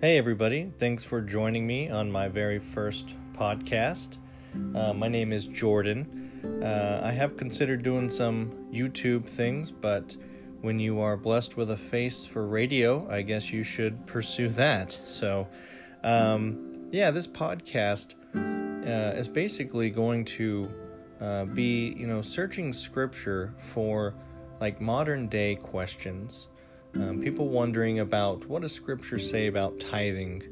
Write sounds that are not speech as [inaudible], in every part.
Hey, everybody. Thanks for joining me on my very first podcast. Uh, my name is Jordan. Uh, I have considered doing some YouTube things, but when you are blessed with a face for radio, I guess you should [laughs] pursue that. So, um, yeah, this podcast uh, is basically going to uh, be, you know, searching scripture for like modern day questions um, people wondering about what does Scripture say about tithing?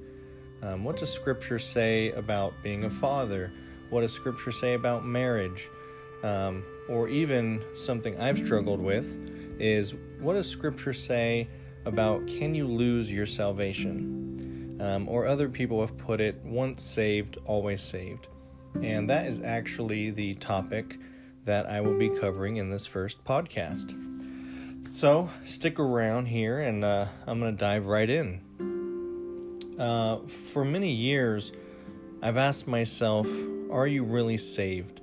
Um, what does Scripture say about being a father? What does Scripture say about marriage? Um, or even something I've struggled with is what does Scripture say about can you lose your salvation? Um, or other people have put it, once saved, always saved. And that is actually the topic that I will be covering in this first podcast. So, stick around here and uh, I'm going to dive right in. Uh, for many years, I've asked myself, are you really saved?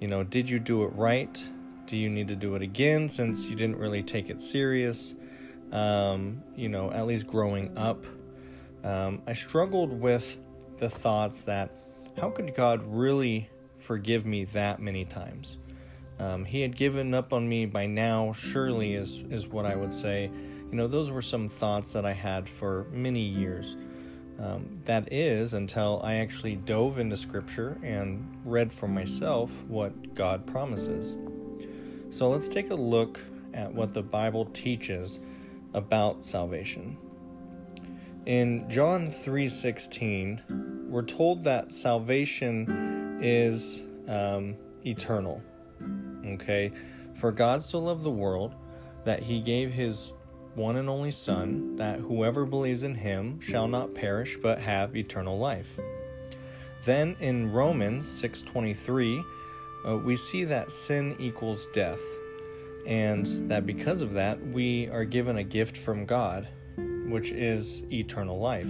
You know, did you do it right? Do you need to do it again since you didn't really take it serious? Um, you know, at least growing up. Um, I struggled with the thoughts that how could God really forgive me that many times? Um, he had given up on me by now, surely, is, is what I would say. You know, those were some thoughts that I had for many years. Um, that is, until I actually dove into Scripture and read for myself what God promises. So let's take a look at what the Bible teaches about salvation. In John 3:16, we're told that salvation is um, eternal. Okay? For God so loved the world that he gave his one and only Son, that whoever believes in him shall not perish but have eternal life. Then in Romans 6:23, uh, we see that sin equals death, and that because of that we are given a gift from God, which is eternal life.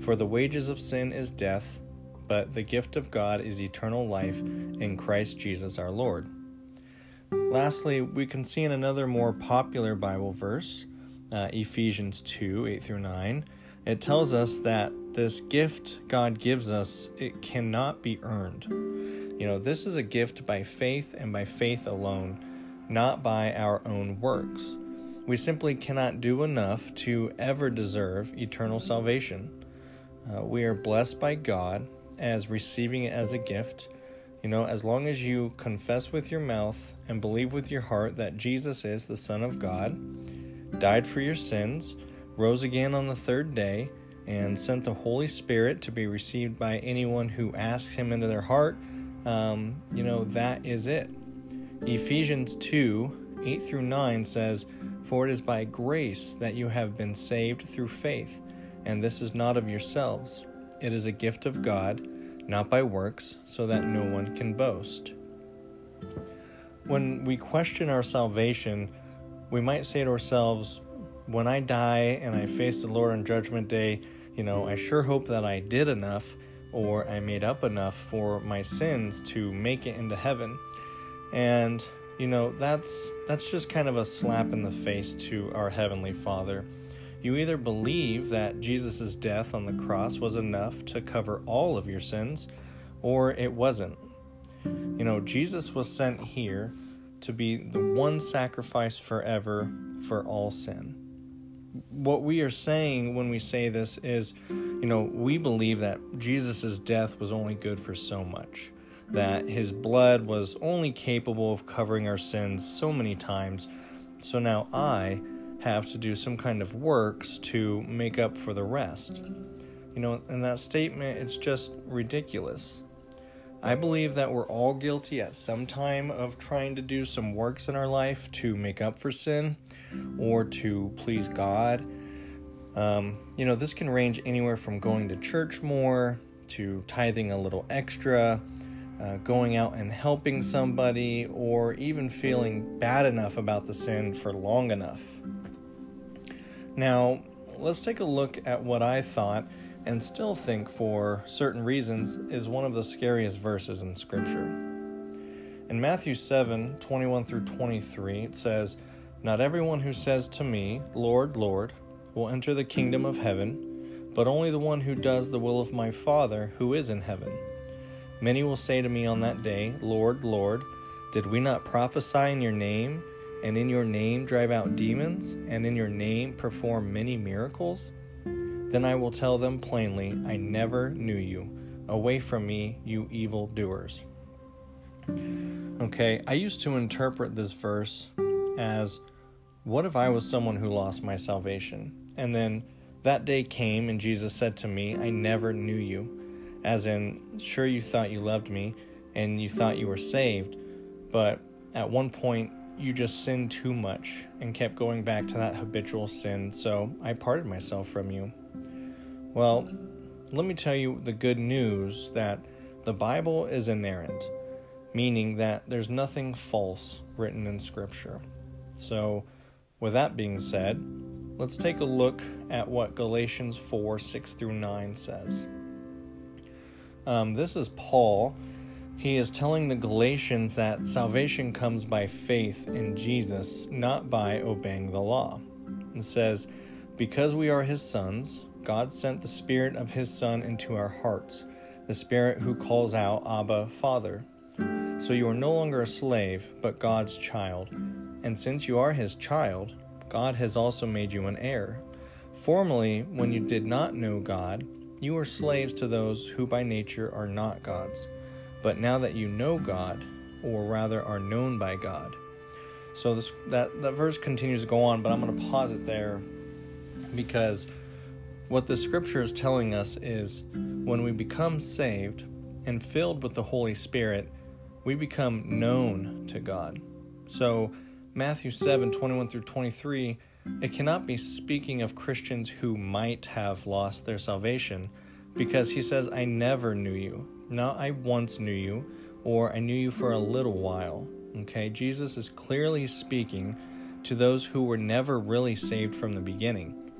For the wages of sin is death, but the gift of God is eternal life in Christ Jesus our Lord. Lastly, we can see in another more popular Bible verse, uh, Ephesians 2 8 through 9, it tells us that this gift God gives us, it cannot be earned. You know, this is a gift by faith and by faith alone, not by our own works. We simply cannot do enough to ever deserve eternal salvation. Uh, we are blessed by God as receiving it as a gift you know, as long as you confess with your mouth and believe with your heart that Jesus is the Son of God, died for your sins, rose again on the third day, and sent the Holy Spirit to be received by anyone who asks Him into their heart, um, you know, that is it. Ephesians 2 8 through 9 says, For it is by grace that you have been saved through faith, and this is not of yourselves. It is a gift of God not by works, so that no one can boast. When we question our salvation, we might say to ourselves, when I die and I face the Lord on Judgment Day, you know, I sure hope that I did enough or I made up enough for my sins to make it into heaven. And you know, that's that's just kind of a slap in the face to our heavenly Father. You either believe that Jesus' death on the cross was enough to cover all of your sins, or it wasn't. You know, Jesus was sent here to be the one sacrifice forever for all sin. What we are saying when we say this is, you know, we believe that Jesus' death was only good for so much, that his blood was only capable of covering our sins so many times. So now I, have to do some kind of works to make up for the rest. You know, in that statement, it's just ridiculous. I believe that we're all guilty at some time of trying to do some works in our life to make up for sin or to please God. Um, you know, this can range anywhere from going to church more to tithing a little extra, uh, going out and helping somebody, or even feeling bad enough about the sin for long enough. Now, let's take a look at what I thought and still think for certain reasons is one of the scariest verses in Scripture. In Matthew 7 21 through 23, it says, Not everyone who says to me, Lord, Lord, will enter the kingdom of heaven, but only the one who does the will of my Father who is in heaven. Many will say to me on that day, Lord, Lord, did we not prophesy in your name, and in your name drive out demons, and in your name perform many miracles? Then I will tell them plainly, I never knew you. Away from me, you evil doers. Okay, I used to interpret this verse as what if I was someone who lost my salvation? And then that day came, and Jesus said to me, I never knew you. As in, sure, you thought you loved me and you thought you were saved, but at one point you just sinned too much and kept going back to that habitual sin, so I parted myself from you. Well, let me tell you the good news that the Bible is inerrant, meaning that there's nothing false written in Scripture. So, with that being said, let's take a look at what Galatians 4 6 through 9 says. Um, this is Paul. He is telling the Galatians that salvation comes by faith in Jesus, not by obeying the law. And says, Because we are his sons, God sent the Spirit of his Son into our hearts, the Spirit who calls out, Abba, Father. So you are no longer a slave, but God's child. And since you are his child, God has also made you an heir. Formerly, when you did not know God, you were slaves to those who by nature are not God's. But now that you know God, or rather are known by God. So this, that, that verse continues to go on, but I'm going to pause it there because what the scripture is telling us is when we become saved and filled with the Holy Spirit, we become known to God. So Matthew 7 21 through 23, it cannot be speaking of Christians who might have lost their salvation because he says, I never knew you. Not I once knew you, or I knew you for a little while. Okay, Jesus is clearly speaking to those who were never really saved from the beginning.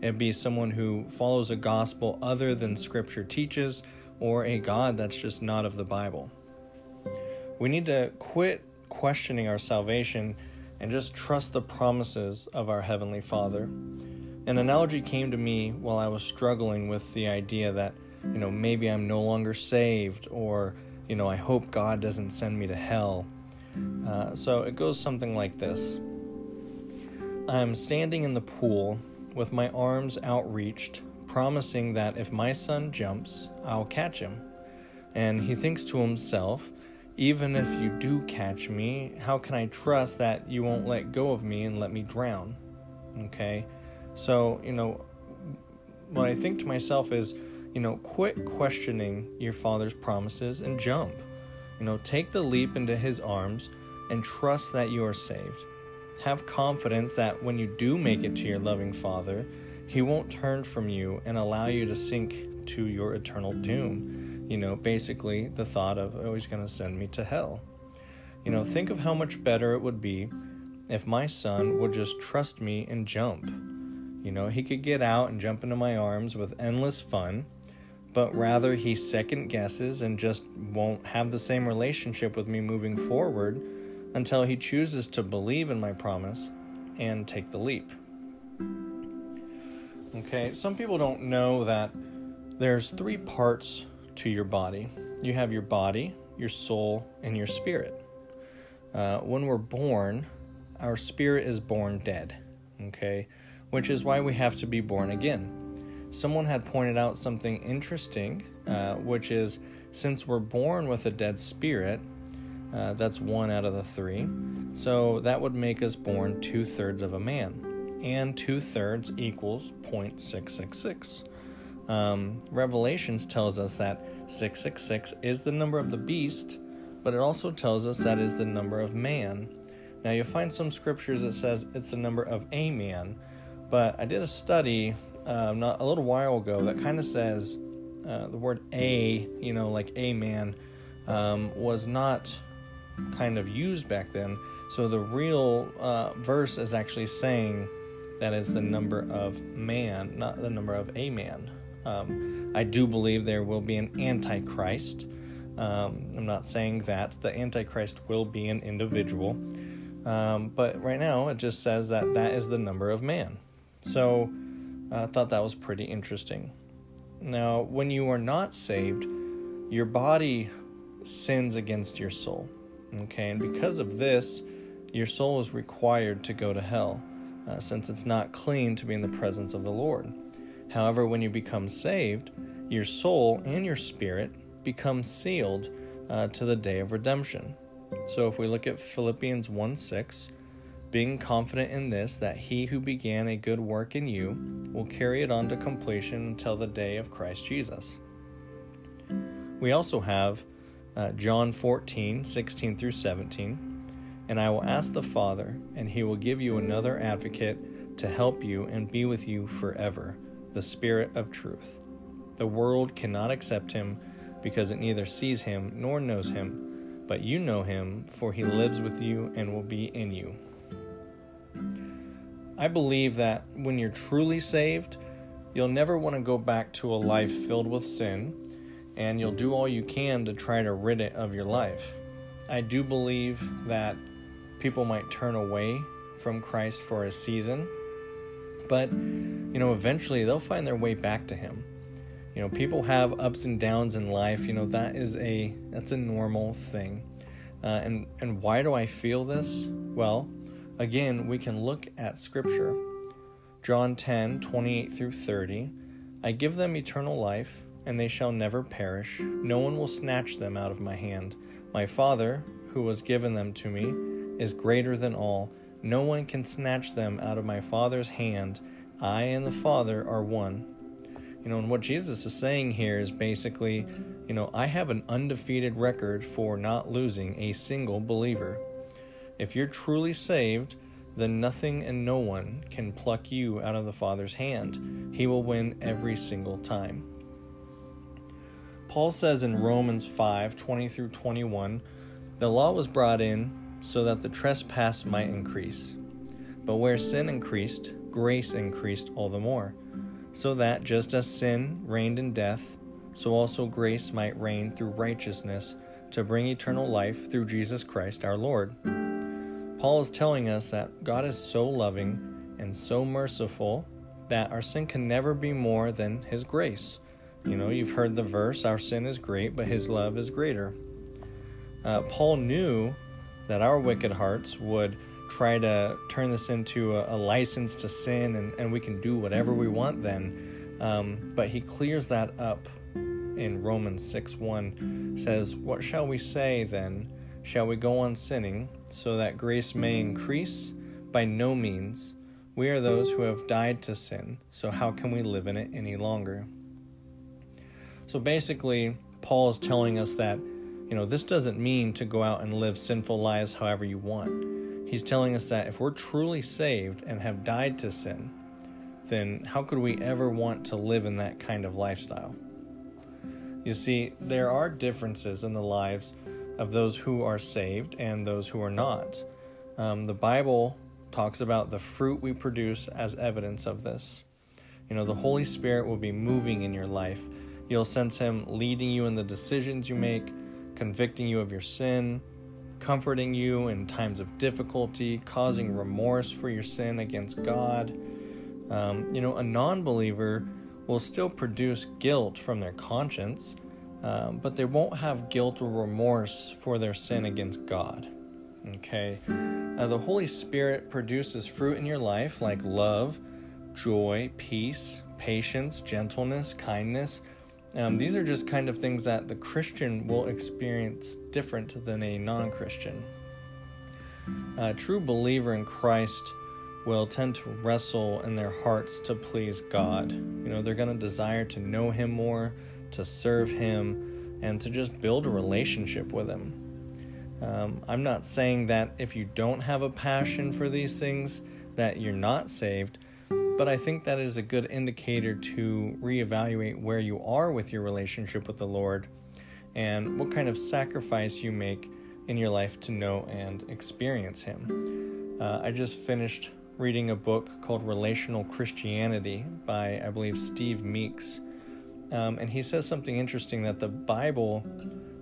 It'd be someone who follows a gospel other than Scripture teaches, or a God that's just not of the Bible. We need to quit questioning our salvation and just trust the promises of our Heavenly Father. An analogy came to me while I was struggling with the idea that, you know, maybe I'm no longer saved, or, you know, I hope God doesn't send me to hell. Uh, so it goes something like this I'm standing in the pool with my arms outreached, promising that if my son jumps, I'll catch him. And he thinks to himself, even if you do catch me, how can I trust that you won't let go of me and let me drown? Okay? So, you know, what I think to myself is, you know, quit questioning your father's promises and jump. You know, take the leap into his arms and trust that you are saved. Have confidence that when you do make it to your loving father, he won't turn from you and allow you to sink to your eternal doom you know, basically the thought of, oh, he's going to send me to hell. You know, think of how much better it would be if my son would just trust me and jump. You know, he could get out and jump into my arms with endless fun, but rather he second guesses and just won't have the same relationship with me moving forward until he chooses to believe in my promise and take the leap. Okay, some people don't know that there's three parts to your body. You have your body, your soul, and your spirit. Uh, when we're born, our spirit is born dead, okay? Which is why we have to be born again. Someone had pointed out something interesting, uh, which is since we're born with a dead spirit, uh, that's one out of the three. So that would make us born two thirds of a man. And two thirds equals 0.666. Um, Revelations tells us that 666 is the number of the beast, but it also tells us that is the number of man. Now you'll find some scriptures that says it's the number of a man, but I did a study uh, not a little while ago that kind of says uh, the word a, you know, like a man, um, was not kind of used back then. So the real uh, verse is actually saying that is the number of man, not the number of a man. Um, I do believe there will be an Antichrist. Um, I'm not saying that the Antichrist will be an individual, um, but right now it just says that that is the number of man. So I thought that was pretty interesting. Now, when you are not saved, your body sins against your soul. Okay, and because of this, your soul is required to go to hell, uh, since it's not clean to be in the presence of the Lord. However, when you become saved, your soul and your spirit become sealed uh, to the day of redemption. So if we look at Philippians 1 6, being confident in this, that he who began a good work in you will carry it on to completion until the day of Christ Jesus. We also have uh, John 14 16 through 17. And I will ask the Father, and he will give you another advocate to help you and be with you forever, the Spirit of truth. The world cannot accept him because it neither sees him nor knows him, but you know him, for he lives with you and will be in you. I believe that when you're truly saved, you'll never want to go back to a life filled with sin, and you'll do all you can to try to rid it of your life. I do believe that people might turn away from Christ for a season, but you know, eventually they'll find their way back to him. You know, people have ups and downs in life, you know, that is a that's a normal thing. Uh, and and why do I feel this? Well, again, we can look at scripture. John 10, 28 through 30. I give them eternal life, and they shall never perish. No one will snatch them out of my hand. My Father, who has given them to me, is greater than all. No one can snatch them out of my Father's hand. I and the Father are one. You know, and what Jesus is saying here is basically, you know, I have an undefeated record for not losing a single believer. If you're truly saved, then nothing and no one can pluck you out of the Father's hand. He will win every single time. Paul says in Romans 5 20 through 21, the law was brought in so that the trespass might increase. But where sin increased, grace increased all the more, so that just as sin reigned in death, so also grace might reign through righteousness to bring eternal life through Jesus Christ our Lord. Paul is telling us that God is so loving and so merciful that our sin can never be more than His grace. You know, you've heard the verse, Our sin is great, but His love is greater. Uh, Paul knew that our wicked hearts would try to turn this into a, a license to sin and, and we can do whatever we want then. Um, but he clears that up in Romans 6 1 says, What shall we say then? Shall we go on sinning so that grace may increase? By no means. We are those who have died to sin, so how can we live in it any longer? So basically, Paul is telling us that you know, this doesn't mean to go out and live sinful lives however you want. He's telling us that if we're truly saved and have died to sin, then how could we ever want to live in that kind of lifestyle? You see, there are differences in the lives of those who are saved and those who are not. Um, the Bible talks about the fruit we produce as evidence of this. You know, the Holy Spirit will be moving in your life. You'll sense Him leading you in the decisions you make convicting you of your sin, comforting you in times of difficulty, causing remorse for your sin against God. Um, you know, a non believer will still produce guilt from their conscience, um, but they won't have guilt or remorse for their sin against God. Okay? Uh, the Holy Spirit produces fruit in your life like love, joy, peace, patience, gentleness, kindness um, these are just kind of things that the Christian will experience different than a non Christian. A true believer in Christ will tend to wrestle in their hearts to please God. You know, they're going to desire to know Him more, to serve Him, and to just build a relationship with Him. Um, I'm not saying that if you don't have a passion for these things, that you're not saved but I think that is a good indicator to reevaluate where you are with your relationship with the Lord and what kind of sacrifice you make in your life to know and experience Him. Uh, I just finished reading a book called Relational Christianity by, I believe, Steve Meeks. Um, and he says something interesting that the Bible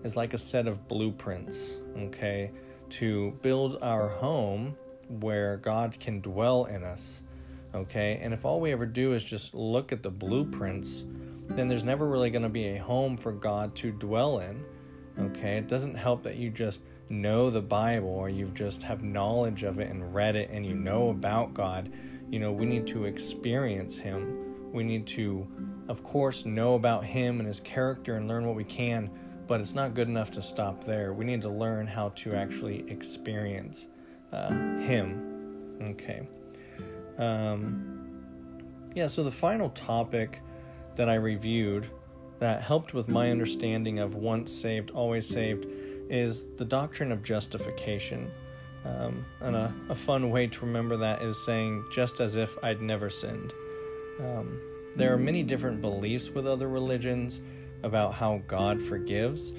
is like a set of blueprints, okay, to build our home where God can dwell in us. Okay, and if all we ever do is just look at the blueprints, then there's never really going to be a home for God to dwell in. Okay, it doesn't help that you just know the Bible or you just have knowledge of it and read it and you know about God. You know, we need to experience Him. We need to, of course, know about Him and His character and learn what we can, but it's not good enough to stop there. We need to learn how to actually experience uh, Him. Okay. Um, yeah, so the final topic that I reviewed that helped with my understanding of once saved, always saved is the doctrine of justification. Um, and a, a, fun way to remember that is saying, just as if I'd never sinned. Um, there are many different beliefs with other religions about how God forgives,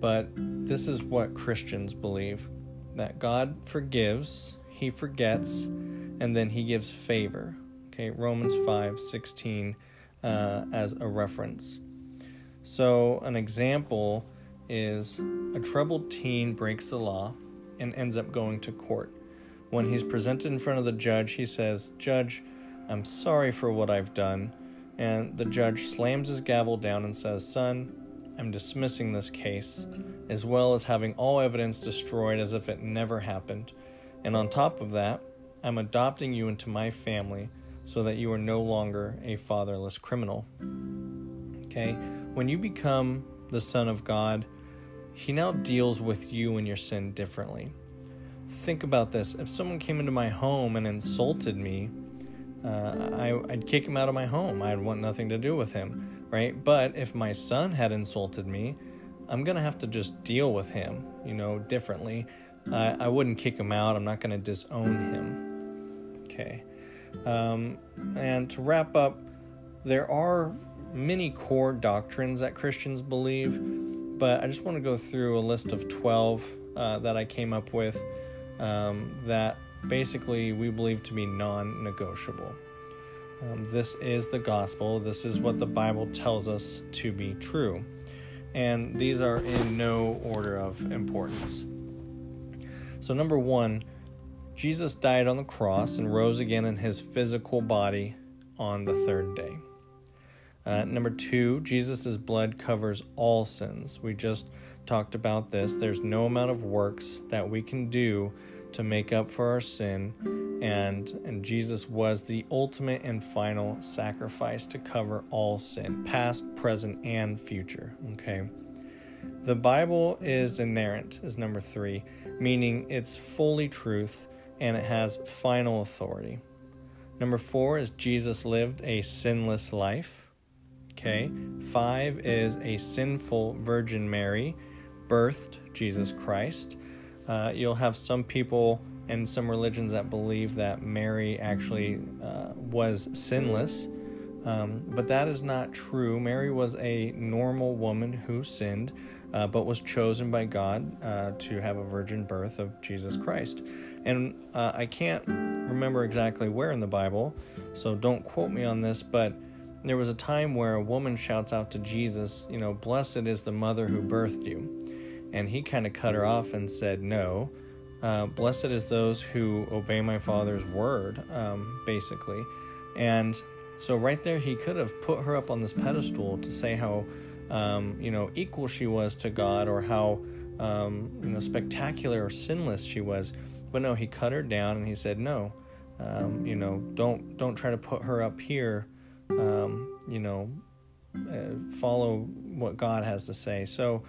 but this is what Christians believe that God forgives, He forgets, and then He gives favor. Okay, Romans 5 16 uh, as a reference. So, an example is a troubled teen breaks the law and ends up going to court. When he's presented in front of the judge, he says, Judge, I'm sorry for what I've done. And the judge slams his gavel down and says, Son, I'm dismissing this case, as well as having all evidence destroyed as if it never happened. And on top of that, I'm adopting you into my family so that you are no longer a fatherless criminal. Okay? When you become the Son of God, He now deals with you and your sin differently. Think about this. If someone came into my home and insulted me, uh, I, would kick him out of my home. I'd want nothing to do with him, right? But if my son had insulted me, I'm going to have to just deal with him, you know, differently. Uh, I wouldn't kick him out. I'm not going to disown him. Okay. Um, and to wrap up, there are many core doctrines that Christians believe, but I just want to go through a list of 12 uh, that I came up with um, that basically we believe to be non negotiable. Um, this is the gospel. This is what the Bible tells us to be true. And these are in no order of importance. So, number one, Jesus died on the cross and rose again in his physical body on the third day. Uh, number two, Jesus' blood covers all sins. We just talked about this. There's no amount of works that we can do to make up for our sin, and, and Jesus was the ultimate and final sacrifice to cover all sin, past, present, and future. Okay. The Bible is inerrant, is number three, meaning it's fully truth and it has final authority. Number four is Jesus lived a sinless life. Okay. Five is a sinful Virgin Mary birthed Jesus Christ. Uh, you'll have some people and some religions that believe that Mary actually uh, was sinless, um, but that is not true. Mary was a normal woman who sinned, uh, but was chosen by God uh, to have a virgin birth of Jesus Christ. And uh, I can't remember exactly where in the Bible, so don't quote me on this, but there was a time where a woman shouts out to Jesus, you know, blessed is the mother who birthed you. And he kind of cut her off and said, no. Uh, blessed is those who obey my father's word, um, basically. And so right there, he could have put her up on this pedestal to say how, um, you know, equal she was to God or how, um, you know, spectacular or sinless she was. But no, he cut her down and he said, no, um, you know, don't don't try to put her up here. Um, you know, uh, follow what God has to say. So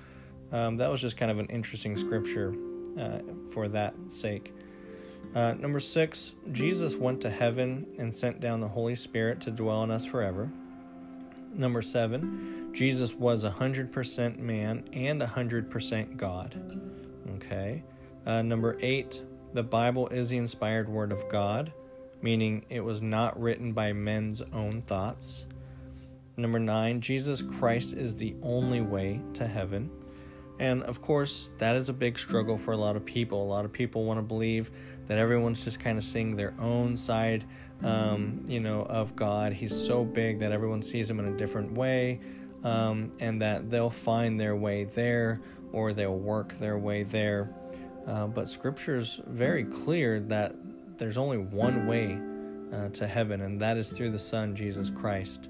um, that was just kind of an interesting scripture uh, for that sake. Uh, number six, Jesus went to heaven and sent down the Holy Spirit to dwell in us forever. Number seven, Jesus was 100% man and 100% God. Okay. Uh, number eight, the Bible is the inspired word of God, meaning it was not written by men's own thoughts. Number nine, Jesus Christ is the only way to heaven. And of course, that is a big struggle for a lot of people. A lot of people want to believe that everyone's just kind of seeing their own side, um, you know, of God. He's so big that everyone sees him in a different way, um, and that they'll find their way there or they'll work their way there. Uh, but Scripture is very clear that there's only one way uh, to heaven, and that is through the Son, Jesus Christ.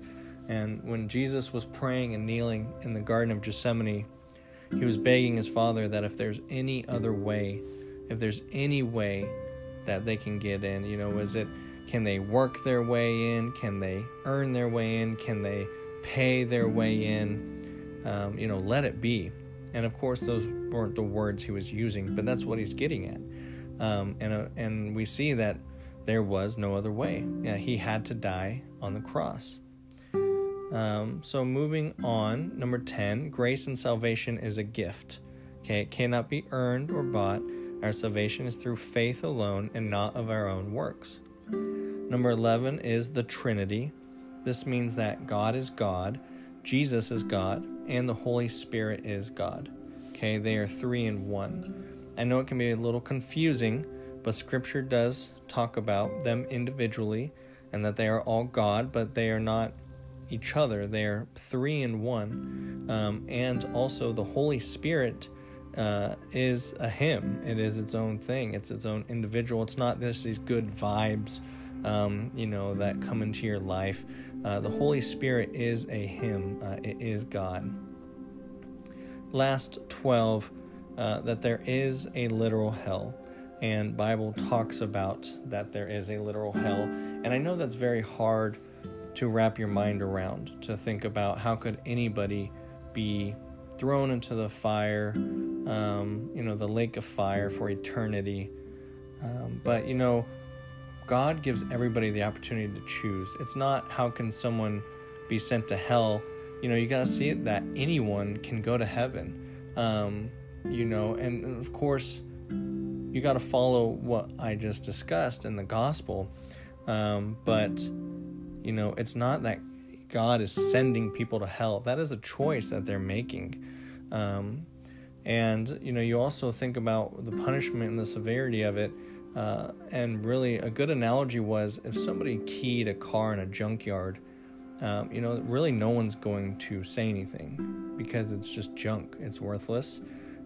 And when Jesus was praying and kneeling in the Garden of Gethsemane, he was begging his Father that if there's any other way, if there's any way that they can get in, you know, is it can they work their way in? Can they earn their way in? Can they pay their way in? Um, you know, let it be. And of course, those weren't the words he was using, but that's what he's getting at. Um, and uh, and we see that there was no other way. Yeah, he had to die on the cross. Um, so moving on, number ten, grace and salvation is a gift. Okay, it cannot be earned or bought. Our salvation is through faith alone and not of our own works. Number 11 is the Trinity. This means that God is God, Jesus is God, and the Holy Spirit is God. Okay, they are three in one. I know it can be a little confusing, but Scripture does talk about them individually and that they are all God, but they are not each other. They are three in one. Um, and also, the Holy Spirit uh, is a him. It is its own thing. It's its own individual. It's not just these good vibes, um, you know, that come into your life. Uh, the Holy Spirit is a him. Uh, it is God. Last twelve, uh, that there is a literal hell, and Bible talks about that there is a literal hell. And I know that's very hard to wrap your mind around. To think about how could anybody be thrown into the fire, um, you know, the lake of fire for eternity. Um, but, you know, God gives everybody the opportunity to choose. It's not how can someone be sent to hell. You know, you got to see it that anyone can go to heaven. Um, you know, and, and of course, you got to follow what I just discussed in the gospel. Um, but, you know, it's not that God is sending people to hell. That is a choice that they're making. Um, and, you know, you also think about the punishment and the severity of it. Uh, and really, a good analogy was if somebody keyed a car in a junkyard, um, you know, really no one's going to say anything because it's just junk. It's worthless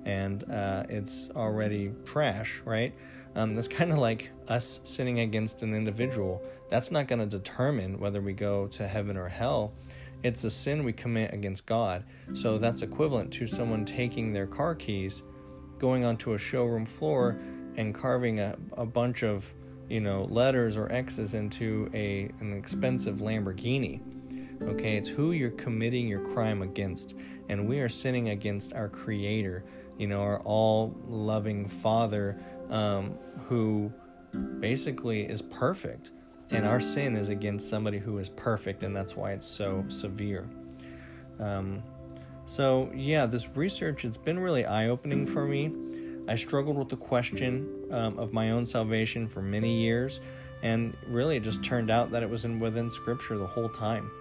and uh, it's already trash, right? Um, that's kind of like us sinning against an individual. That's not going to determine whether we go to heaven or hell. It's a sin we commit against God. So that's equivalent to someone taking their car keys, going onto a showroom floor, and carving a, a bunch of you know letters or X's into a an expensive Lamborghini. Okay, it's who you're committing your crime against, and we are sinning against our Creator. You know, our all loving Father um, who basically is perfect. And our sin is against somebody who is perfect, and that's why it's so severe. Um, so, yeah, this research, it's been really eye opening for me. I struggled with the question um, of my own salvation for many years, and really it just turned out that it was in, within Scripture the whole time.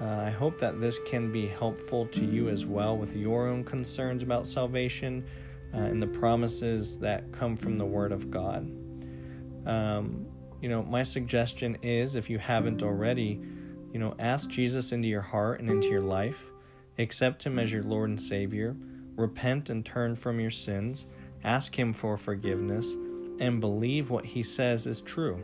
Uh, I hope that this can be helpful to you as well with your own concerns about salvation uh, and the promises that come from the Word of God. Um, you know, my suggestion is if you haven't already, you know, ask Jesus into your heart and into your life, accept Him as your Lord and Savior, repent and turn from your sins, ask Him for forgiveness, and believe what He says is true.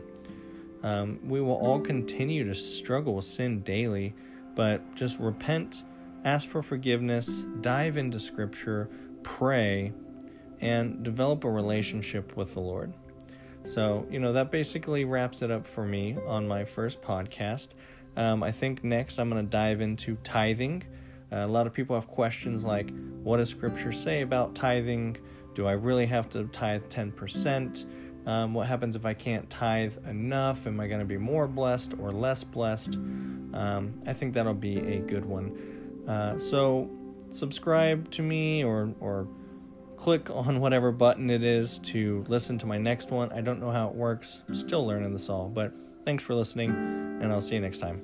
Um, we will all continue to struggle with sin daily, but just repent, ask for forgiveness, dive into Scripture, pray, and develop a relationship with the Lord. So, you know, that basically wraps it up for me on my first podcast. Um, I think next I'm going to dive into tithing. Uh, a lot of people have questions like, what does Scripture say about tithing? Do I really have to tithe 10%? Um, what happens if I can't tithe enough? Am I going to be more blessed or less blessed? Um, I think that'll be a good one. Uh, so, subscribe to me or, or click on whatever button it is to listen to my next one. I don't know how it works. I'm still learning this all, but thanks for listening, and I'll see you next time.